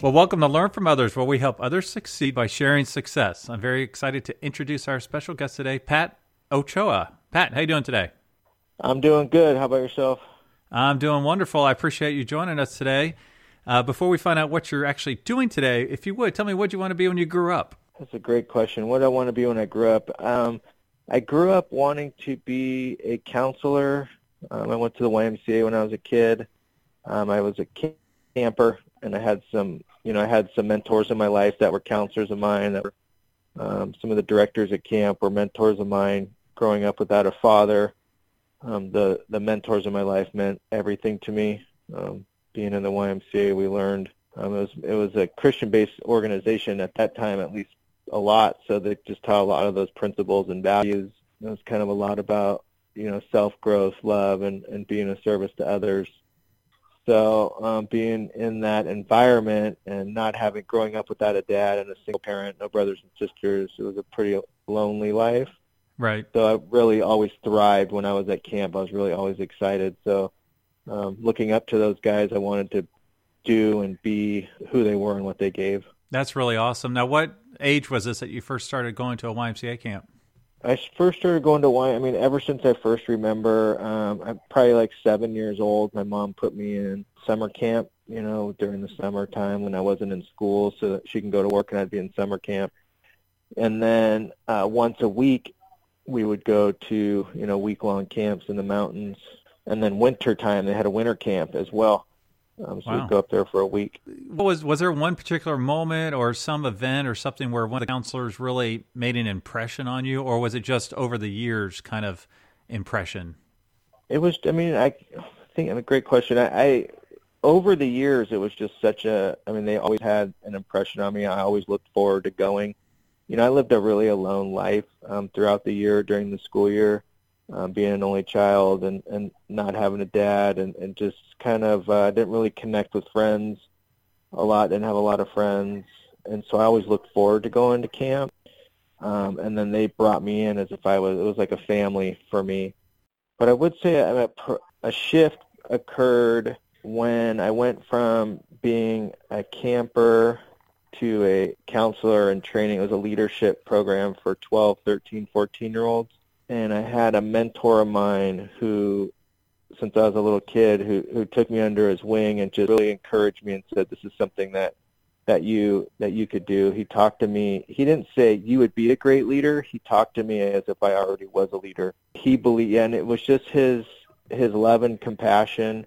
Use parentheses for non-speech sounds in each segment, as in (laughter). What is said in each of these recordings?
Well, welcome to Learn from Others, where we help others succeed by sharing success. I'm very excited to introduce our special guest today, Pat Ochoa. Pat, how you doing today? I'm doing good. How about yourself? I'm doing wonderful. I appreciate you joining us today. Uh, before we find out what you're actually doing today, if you would, tell me what you want to be when you grew up. That's a great question. What did I want to be when I grew up? Um, I grew up wanting to be a counselor. Um, I went to the YMCA when I was a kid. Um, I was a camper, and I had some, you know, I had some mentors in my life that were counselors of mine. That were um, some of the directors at camp were mentors of mine. Growing up without a father, um, the the mentors in my life meant everything to me. Um, being in the YMCA, we learned um, it was it was a Christian-based organization at that time, at least a lot. So they just taught a lot of those principles and values. It was kind of a lot about you know self-growth, love, and and being a service to others. So um, being in that environment and not having growing up without a dad and a single parent, no brothers and sisters, it was a pretty lonely life. Right. So I really always thrived when I was at camp. I was really always excited. So um, looking up to those guys, I wanted to do and be who they were and what they gave. That's really awesome. Now, what age was this that you first started going to a YMCA camp? I first started going to Y. I mean, ever since I first remember, um, I'm probably like seven years old. My mom put me in summer camp, you know, during the summertime when I wasn't in school, so that she can go to work and I'd be in summer camp. And then uh, once a week, we would go to you know week long camps in the mountains, and then winter time they had a winter camp as well. Um, so Wow. we'd go up there for a week. What was was there one particular moment or some event or something where one of the counselors really made an impression on you, or was it just over the years kind of impression? It was. I mean, I think a great question. I, I over the years, it was just such a. I mean, they always had an impression on me. I always looked forward to going. You know, I lived a really alone life um, throughout the year during the school year, um, being an only child and and not having a dad, and and just kind of uh, didn't really connect with friends a lot. Didn't have a lot of friends, and so I always looked forward to going to camp. Um, and then they brought me in as if I was. It was like a family for me. But I would say a, a- shift occurred when I went from being a camper to a counselor and training. It was a leadership program for 12, 13, 14-year-olds. And I had a mentor of mine who, since I was a little kid, who, who took me under his wing and just really encouraged me and said, this is something that that you that you could do. He talked to me. He didn't say you would be a great leader. He talked to me as if I already was a leader. He believed, and it was just his his love and compassion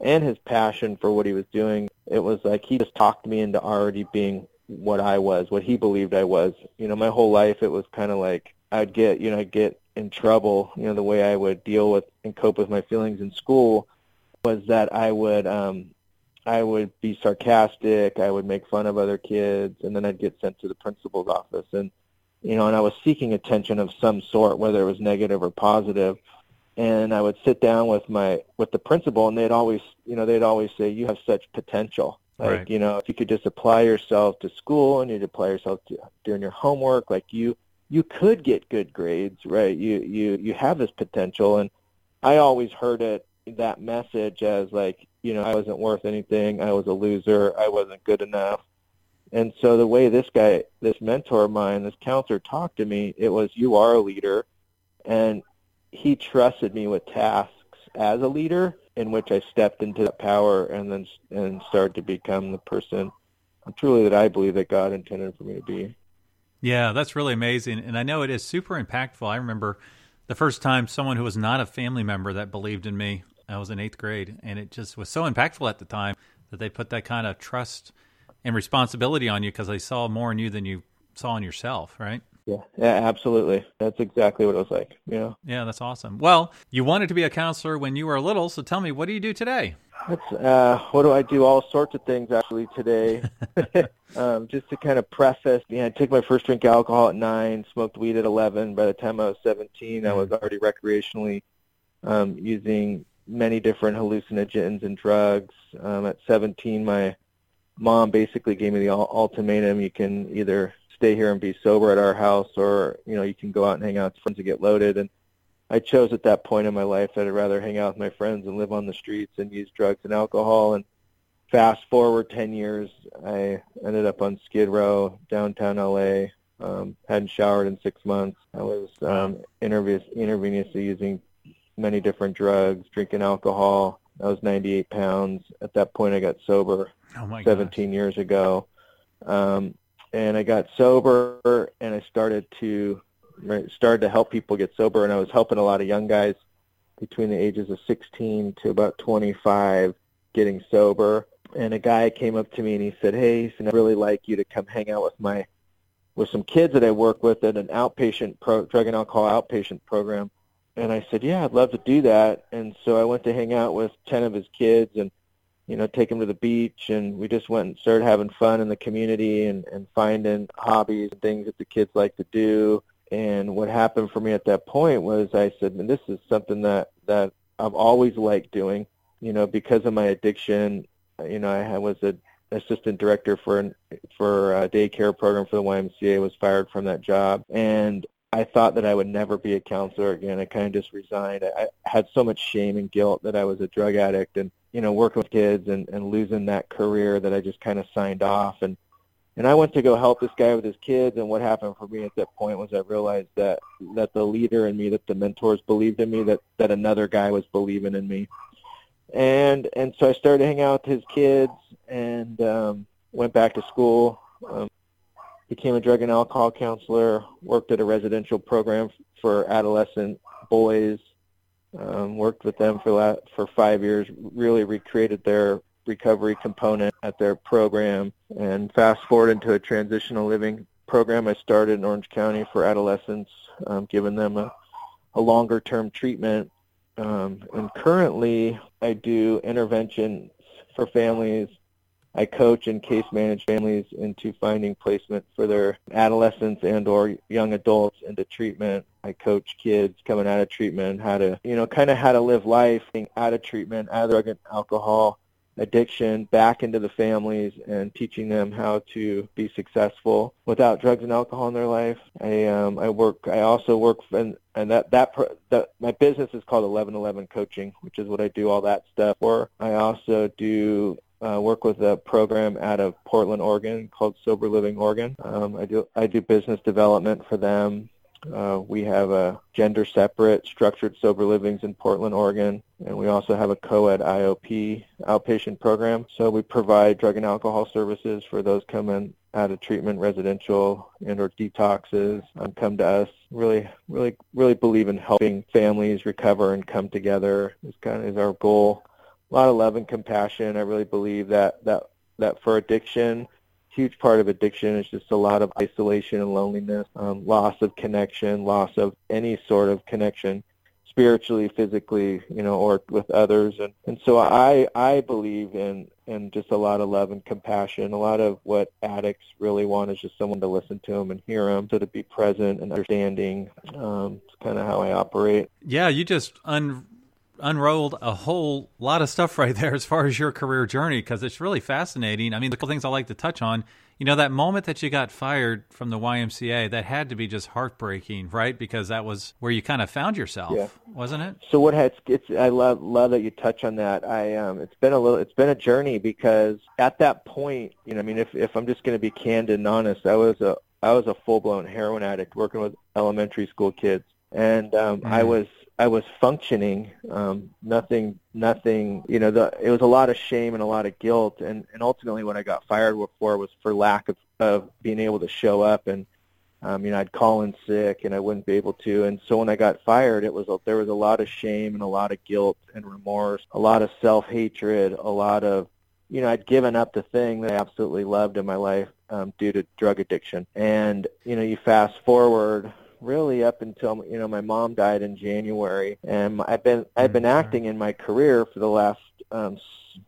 and his passion for what he was doing. It was like he just talked me into already being what I was, what he believed I was. You know, my whole life it was kind of like I'd get, you know, I'd get in trouble. You know, the way I would deal with and cope with my feelings in school was that I would um I would be sarcastic, I would make fun of other kids, and then I'd get sent to the principal's office and you know, and I was seeking attention of some sort, whether it was negative or positive. And I would sit down with my with the principal and they'd always you know, they'd always say, You have such potential. Like, Right. you know, if you could just apply yourself to school and you'd apply yourself to doing your homework, like you you could get good grades, right? You you you have this potential and I always heard it that message as like, you know, I wasn't worth anything, I was a loser, I wasn't good enough. And so the way this guy, this mentor of mine, this counselor talked to me, it was you are a leader and he trusted me with tasks as a leader in which I stepped into that power and then and started to become the person truly that I believe that God intended for me to be. Yeah, that's really amazing. And I know it is super impactful. I remember the first time someone who was not a family member that believed in me. I was in eighth grade, and it just was so impactful at the time that they put that kind of trust and responsibility on you because they saw more in you than you saw in yourself, right? Yeah, yeah, absolutely. That's exactly what it was like. Yeah. Yeah, that's awesome. Well, you wanted to be a counselor when you were little, so tell me, what do you do today? That's uh, what do I do? All sorts of things actually today. (laughs) um, just to kind of preface, yeah, I took my first drink of alcohol at nine, smoked weed at eleven. By the time I was seventeen, I was already recreationally um, using many different hallucinogens and drugs. Um, at seventeen, my mom basically gave me the ultimatum: you can either stay here and be sober at our house, or you know, you can go out and hang out with friends and get loaded. And I chose at that point in my life that I'd rather hang out with my friends and live on the streets and use drugs and alcohol. And fast forward 10 years, I ended up on Skid Row, downtown LA. Um, hadn't showered in six months. I was um, intravenously using many different drugs, drinking alcohol. I was 98 pounds. At that point, I got sober oh 17 gosh. years ago. Um, and I got sober, and I started to started to help people get sober, and I was helping a lot of young guys between the ages of 16 to about 25 getting sober. And a guy came up to me and he said, "Hey, I'd really like you to come hang out with my with some kids that I work with at an outpatient pro, drug and alcohol outpatient program." And I said, "Yeah, I'd love to do that." And so I went to hang out with 10 of his kids and you know, take them to the beach, and we just went and started having fun in the community and, and finding hobbies and things that the kids like to do. And what happened for me at that point was I said, "Man, this is something that that I've always liked doing. You know, because of my addiction. You know, I was an assistant director for for a daycare program for the YMCA. Was fired from that job, and I thought that I would never be a counselor again. I kind of just resigned. I, I had so much shame and guilt that I was a drug addict, and you know, working with kids and and losing that career that I just kind of signed off and and I went to go help this guy with his kids. And what happened for me at that point was I realized that that the leader in me, that the mentors believed in me, that that another guy was believing in me. And and so I started hanging out with his kids and um, went back to school. Um, became a drug and alcohol counselor. Worked at a residential program for adolescent boys. Um, worked with them for for five years. Really recreated their recovery component at their program. And fast forward into a transitional living program I started in Orange County for adolescents, um, giving them a, a longer term treatment. Um, and currently I do interventions for families. I coach and case manage families into finding placement for their adolescents and or young adults into treatment. I coach kids coming out of treatment how to, you know, kind of how to live life out of treatment, out of drug and alcohol, addiction back into the families and teaching them how to be successful without drugs and alcohol in their life. I um I work I also work and and that that that my business is called 1111 Coaching, which is what I do all that stuff for. I also do uh, work with a program out of Portland, Oregon called Sober Living Oregon. Um, I do I do business development for them. Uh, we have a gender separate structured sober livings in Portland, Oregon, and we also have a co-ed IOP outpatient program. So we provide drug and alcohol services for those coming out of treatment, residential, and or detoxes. Um, come to us. Really, really, really believe in helping families recover and come together. Is kind of is our goal. A lot of love and compassion. I really believe that that that for addiction, huge part of addiction is just a lot of isolation and loneliness, um, loss of connection, loss of any sort of connection spiritually, physically, you know, or with others. And, and so I, I believe in, in just a lot of love and compassion. A lot of what addicts really want is just someone to listen to them and hear them, so to be present and understanding. Um, it's kind of how I operate. Yeah, you just un- unrolled a whole lot of stuff (laughs) right there as far as your career journey because it's really fascinating. I mean, the couple things I like to touch on, you know, that moment that you got fired from the YMCA, that had to be just heartbreaking, right? Because that was where you kind of found yourself, yeah. wasn't it? So what has it's I love love that you touch on that. I um it's been a little it's been a journey because at that point, you know, I mean if if I'm just going to be candid and honest, I was a I was a full-blown heroin addict working with elementary school kids and um mm. I was I was functioning. Um, nothing, nothing. You know, the, it was a lot of shame and a lot of guilt, and and ultimately, what I got fired for was for lack of of being able to show up, and um, you know, I'd call in sick, and I wouldn't be able to. And so when I got fired, it was there was a lot of shame and a lot of guilt and remorse, a lot of self hatred, a lot of you know, I'd given up the thing that I absolutely loved in my life um, due to drug addiction. And you know, you fast forward really up until you know my mom died in January, and I've been I've been Mm, acting in my career for the last um,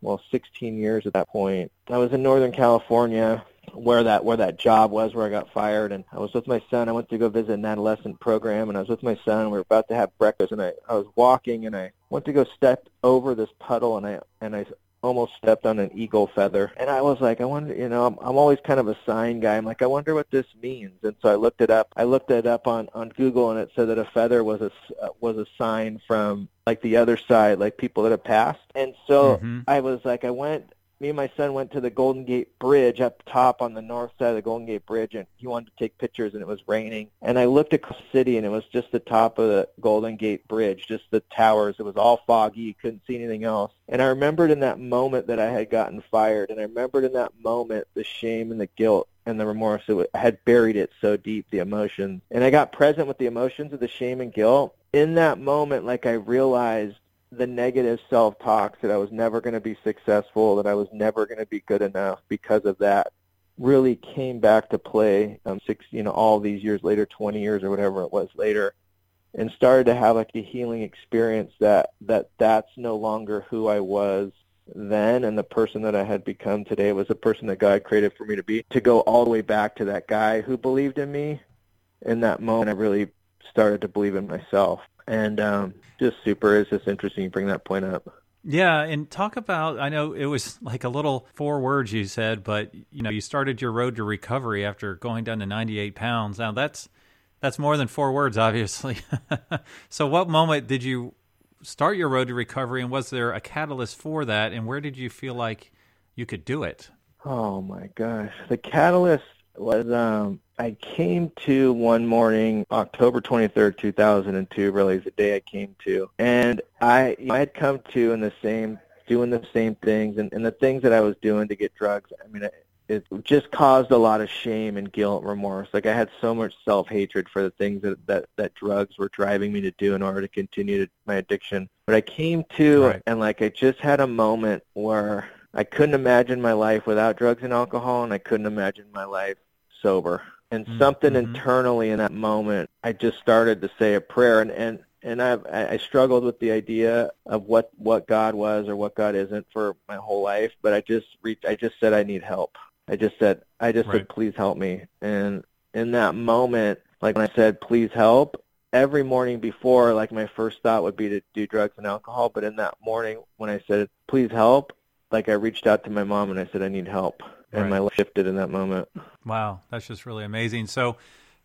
well 16 years at that point. I was in Northern California where that where that job was where I got fired. And I was with my son. I went to go visit an adolescent program. And I was with my son. We were about to have breakfast. And I, I was walking. And I went to go step over this puddle. And I and I almost stepped on an eagle feather. And I was like, I wonder, you know, I'm, I'm always kind of a sign guy. I'm like, I wonder what this means. And so I looked it up. I looked it up on on Google and it said that a feather was a, uh, was a sign from like the other side, like people that have passed. And so Mhm. I was like, I went me and my son went to the Golden Gate Bridge up top on the north side of the Golden Gate Bridge, and he wanted to take pictures, and it was raining. And I looked across the city, and it was just the top of the Golden Gate Bridge, just the towers. It was all foggy; you couldn't see anything else. And I remembered in that moment that I had gotten fired, and I remembered in that moment the shame and the guilt and the remorse. It had buried it so deep, the emotions, and I got present with the emotions of the shame and guilt. In that moment, like I realized the negative self-talks that I was never going to be successful, that I was never going to be good enough because of that, really came back to play. Um, six, you know, all these years later, 20 years or whatever it was later, and started to have like a healing experience that that that's no longer who I was then, and the person that I had become today was the person that God created for me to be. To go all the way back to that guy who believed in me, in that moment, I really started to believe in myself. And um, just super. It's just interesting you bring that point up. Yeah, and talk about I know it was like a little four words you said, but you know, you started your road to recovery after going down to 98 pounds. Now that's that's more than four words, obviously. (laughs) so what moment did you start your road to recovery and was there a catalyst for that and where did you feel like you could do it? Oh my gosh. The catalyst was um I came to one morning, October 23rd, 2002, really is the day I came to. And I, you know, I had come to in the same, doing the same things and, and the things that I was doing to get drugs. I mean, it, it just caused a lot of shame and guilt, remorse. Like I had so much self-hatred for the things that, that, that drugs were driving me to do in order to continue to, my addiction. But I came to Right. and like I just had a moment where I couldn't imagine my life without drugs and alcohol, and I couldn't imagine my life sober. And Mm, something mhm. internally in that moment, I just started to say a prayer, and and and I've, I I struggled with the idea of what what God was or what God isn't for my whole life, but I just reached, I just said I need help. I just said I just Right. said please help me, and in that moment, like when I said please help, every morning before, like my first thought would be to do drugs and alcohol, but in that morning when I said please help, like I reached out to my mom and I said I need help, and Right. my life shifted in that moment. Wow, that's just really amazing. So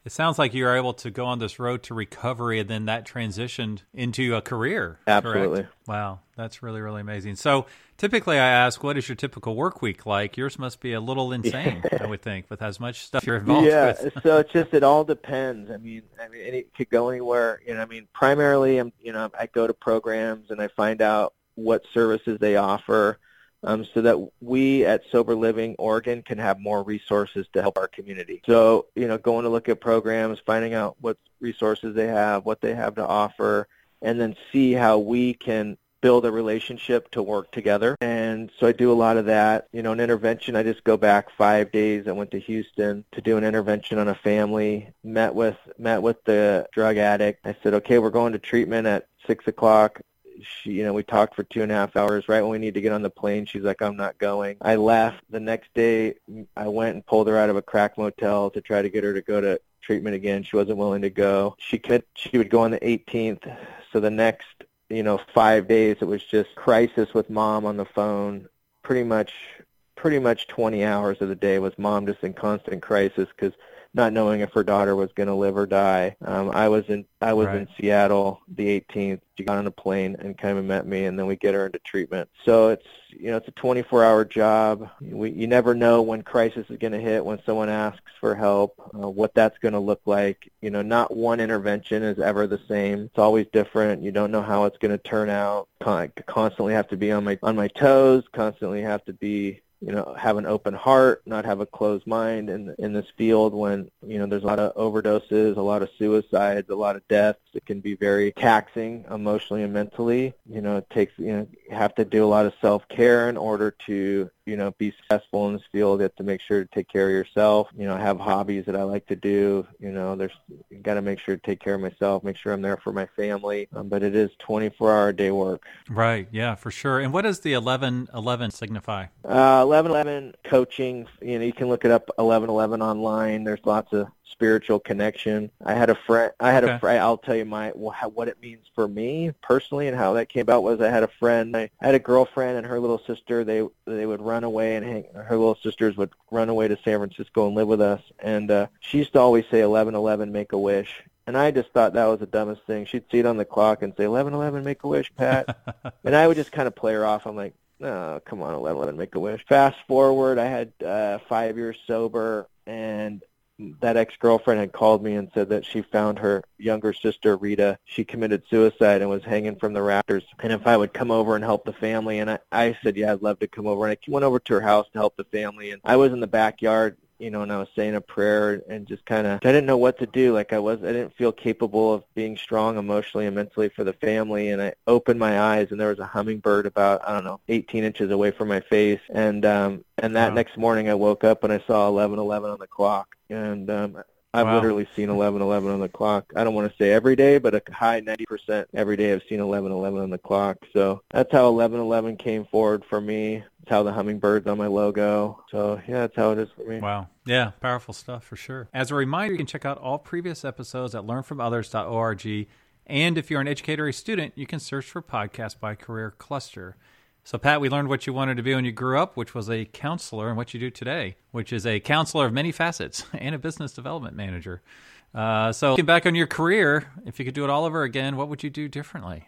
it sounds like you were able to go on this road to recovery and then that transitioned into a career. correct? Absolutely. Wow, that's really, really amazing. So typically I ask, what is your typical work week like? Yours must be a little (laughs) insane, I would think, with as much stuff you're involved yeah, with. Yeah, so it's just it all depends. I mean, I mean, it could go anywhere. You know, I mean, primarily, I'm you know, I go to programs and I find out what services they offer, um, so that we at Sober Living Oregon can have more resources to help our community. So, you know, going to look at programs, finding out what resources they have, what they have to offer, and then see how we can build a relationship to work together. And so I do a lot of that. You know, an intervention, I just go back five days. I went to Houston to do an intervention on a family, met with met with the drug addict. I said, okay, we're going to treatment at six o'clock. She, you know, we talked for two and a half hours. Right when we need to get on the plane, she's like, I'm not going. I left. The next day, I went and pulled her out of a crack motel to try to get her to go to treatment again. She wasn't willing to go. She could. She would go on the 18th. So the next you know, five days it was just crisis with mom on the phone. Pretty much, pretty much 20 hours of the day was mom just in constant crisis because not knowing if her daughter was going to live or die. Um, I was in I was in Seattle the 18th. She got on a plane and came and met me, and then we get her into treatment. So it's you know it's a 24-hour job. We, you never know when crisis is going to hit, when someone asks for help, uh, what that's going to look like. You know, not one intervention is ever the same. It's always different. You don't know how it's going to turn out. Con- constantly have to be on my on my toes. Constantly have to be you know, have an open heart, not have a closed mind in in this field when You know, there's a lot of overdoses, a lot of suicides, a lot of deaths. It can be very taxing emotionally and mentally. You know, it takes, you know, you have to do a lot of self-care in order to, you know, be successful in this field. You have to make sure to take care of yourself. You know, I have hobbies that I like to do. You know, there's, got to make sure to take care of myself, make sure I'm there for my family. Um, but it is 24-hour day work. Right. Yeah, for sure. And what does the 1111 signify? Uh, 1111 coaching, you know, you can look it up 1111 online. There's lots of spiritual connection. I had a friend. I had Okay. a friend. I'll tell you my what it means for me personally and how that came about was I had a friend. I, I had a girlfriend and her little sister. They they would run away and hang. Her little sisters would run away to San Francisco and live with us. And uh, she used to always say eleven eleven, make a wish. And I just thought that was the dumbest thing. She'd see it on the clock and say eleven eleven, make a wish, Pat. (laughs) and I would just kind of play her off. I'm like, no, come on, 11, 11, make a wish. Fast forward, I had uh, five years sober, and that ex-girlfriend had called me and said that she found her younger sister, Rita. She committed suicide and was hanging from the rafters. And if I would come over and help the family, and I, I said, yeah, I'd love to come over. And I went over to her house to help the family, and I was in the backyard you know, and I was saying a prayer and just kind of, I didn't know what to do. Like I was, I didn't feel capable of being strong emotionally and mentally for the family. And I opened my eyes and there was a hummingbird about, I don't know, 18 inches away from my face. And, um, and that Wow. next morning I woke up and I saw 11:11 on the clock. And, um, I've Wow. literally seen 11:11 on the clock. I don't want to say every day, but a high 90% every day I've seen 11:11 on the clock. So that's how 11:11 came forward for me. It's how the hummingbird's on my logo. So yeah, that's how it is for me. Wow. Yeah, powerful stuff for sure. As a reminder, you can check out all previous episodes at learnfromothers.org. And if you're an educator or a student, you can search for Podcast by Career Cluster. So, Pat, we learned what you wanted to be when you grew up, which was a counselor, and what you do today, which is a counselor of many facets (laughs) and a business development manager. Uh, so, looking back on your career, if you could do it all over again, what would you do differently?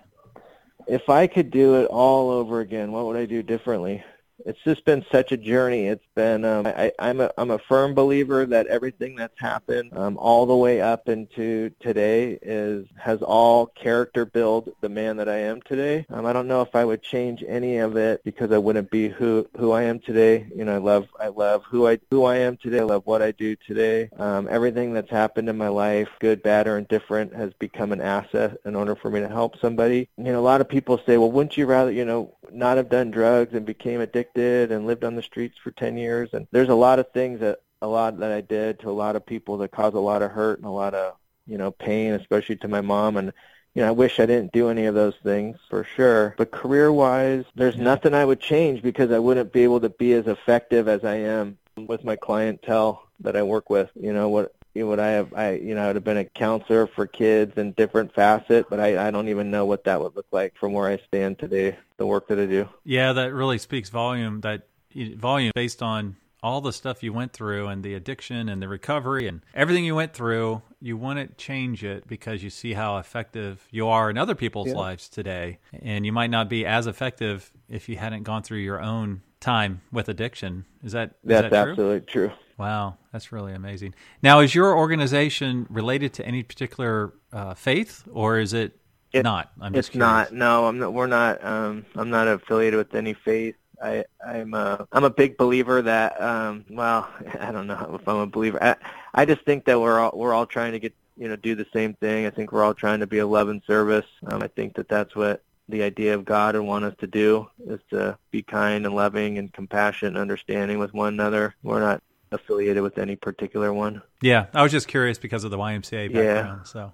If I could do it all over again, what would I do differently? It's just been such a journey. It's been um, I, I'm a I'm a firm believer that everything that's happened um, all the way up into today is has all character build the man that I am today. Um, I don't know if I would change any of it because I wouldn't be who who I am today. You know, I love I love who I who I am today. I love what I do today. Um, everything that's happened in my life, good, bad, or indifferent, has become an asset in order for me to help somebody. You know, a lot of people say, well, wouldn't you rather you know not have done drugs and became addicted and lived on the streets for 10 years? And there's a lot of things that a lot that I did to a lot of people that caused a lot of hurt and a lot of you know pain, especially to my mom and you know, I wish I didn't do any of those things for sure. But career-wise, there's nothing I would change because I wouldn't be able to be as effective as I am with my clientele that I work with. You know what? You know, what I have, I you know, I would have been a counselor for kids in different facet, but I, I don't even know what that would look like from where I stand today. The work that I do. Yeah, that really speaks volume. That volume based on all the stuff you went through and the addiction and the recovery and everything you went through. You wouldn't change it because you see how effective you are in other people's Yeah. lives today, and you might not be as effective if you hadn't gone through your own time with addiction. Is that is That's that true? absolutely true. Wow, that's really amazing. Now, is your organization related to any particular uh, faith, or is it, It- not? I'm just It's not. No, I'm not. We're not. Um, I'm not affiliated with any faith. I, I'm a, I'm a big believer that. Um, well, (laughs) I don't know if I'm a believer. I, I just think that we're all we're all trying to get you know do the same thing. I think we're all trying to be a love and service. Um, I think that that's what the idea of God would want us to do is to be kind and loving and compassionate and understanding with one another. We're not affiliated with any particular one. Yeah, I was just curious because of the YMCA Yeah. background. So,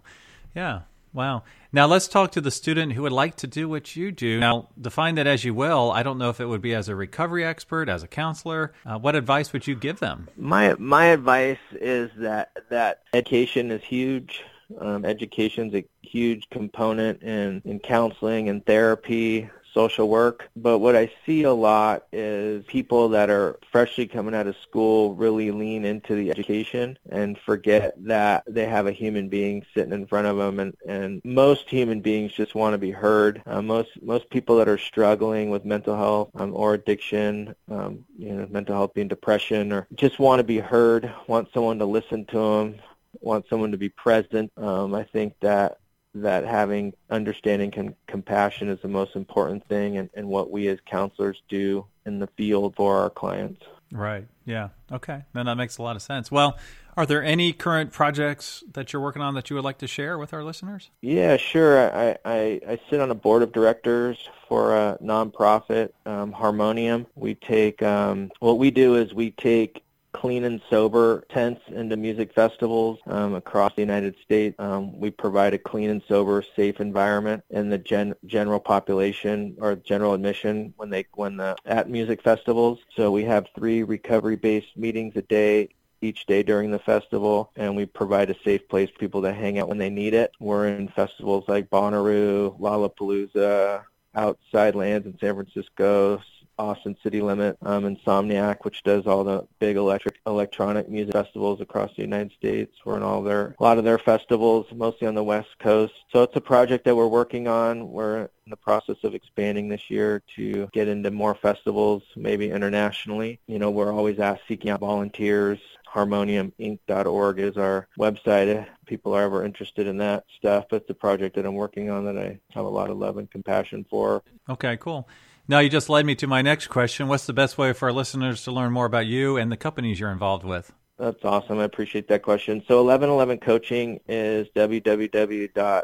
yeah, wow. Now let's talk to the student who would like to do what you do. Now, define that as you will. I don't know if it would be as a recovery expert, as a counselor. Uh, what advice would you give them? My my advice is that that education is huge. Um, education's a huge component in in counseling and therapy, social work. But what I see a lot is people that are freshly coming out of school really lean into the education and forget that they have a human being sitting in front of them. And and most human beings just want to be heard. Uh, most most people that are struggling with mental health um, or addiction, um, you know, mental health being depression, or just want to be heard, want someone to listen to them, want someone to be present. Um, I think that that having understanding and compassion is the most important thing and, and what we as counselors do in the field for our clients. Right. Yeah. Okay. Then that makes a lot of sense. Well, are there any current projects that you're working on that you would like to share with our listeners? Yeah, sure. I, I, I sit on a board of directors for a nonprofit, um, Harmonium. We take, um, what we do is we take clean and sober tents into music festivals um, across the United States. Um, we provide a clean and sober, safe environment in the gen- general population or general admission when they when the at music festivals. So we have three recovery-based meetings a day each day during the festival, and we provide a safe place for people to hang out when they need it. We're in festivals like Bonnaroo, Lollapalooza, Outside Lands in San Francisco, Austin City Limit, um, Insomniac, which does all the big electric electronic music festivals across the United States. We're in all their a lot of their festivals, mostly on the West Coast. So it's a project that we're working on. We're in the process of expanding this year to get into more festivals, maybe internationally. You know, we're always asked seeking out volunteers. HarmoniumInc.org is our website if people are ever interested in that stuff. It's a project that I'm working on that I have a lot of love and compassion for. Okay, cool. Now, you just led me to my next question. What's the best way for our listeners to learn more about you and the companies you're involved with? That's awesome. I appreciate that question. So 1111 Coaching is www.pat,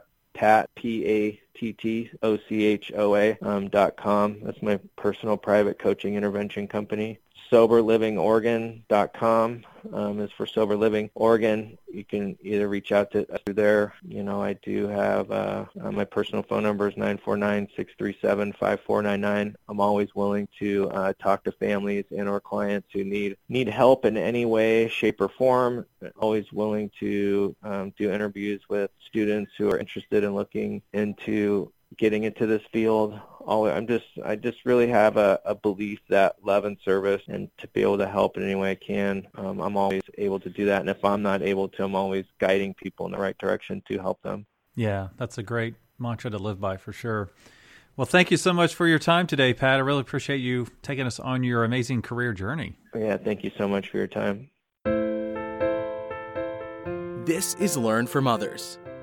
P-A-T-T-O-C-H-O-A, um, dot com. That's my personal private coaching intervention company. SoberLivingOregon.com um, is for Sober Living Oregon. You can either reach out to us through there. You know, I do have uh, uh, my personal phone number is nine four nine six three seven five four nine nine. I'm always willing to uh, talk to families and or clients who need need help in any way, shape, or form. I'm Always willing to um, do interviews with students who are interested in looking into getting into this field always, I'm just I just really have a, a belief that love and service and to be able to help in any way I can, um, I'm always able to do that. And if I'm not able to, I'm always guiding people in the right direction to help them. Yeah, that's a great mantra to live by for sure. Well, thank you so much for your time today, Pat. I really appreciate you taking us on your amazing career journey. Yeah, thank you so much for your time. This is Learn from Others,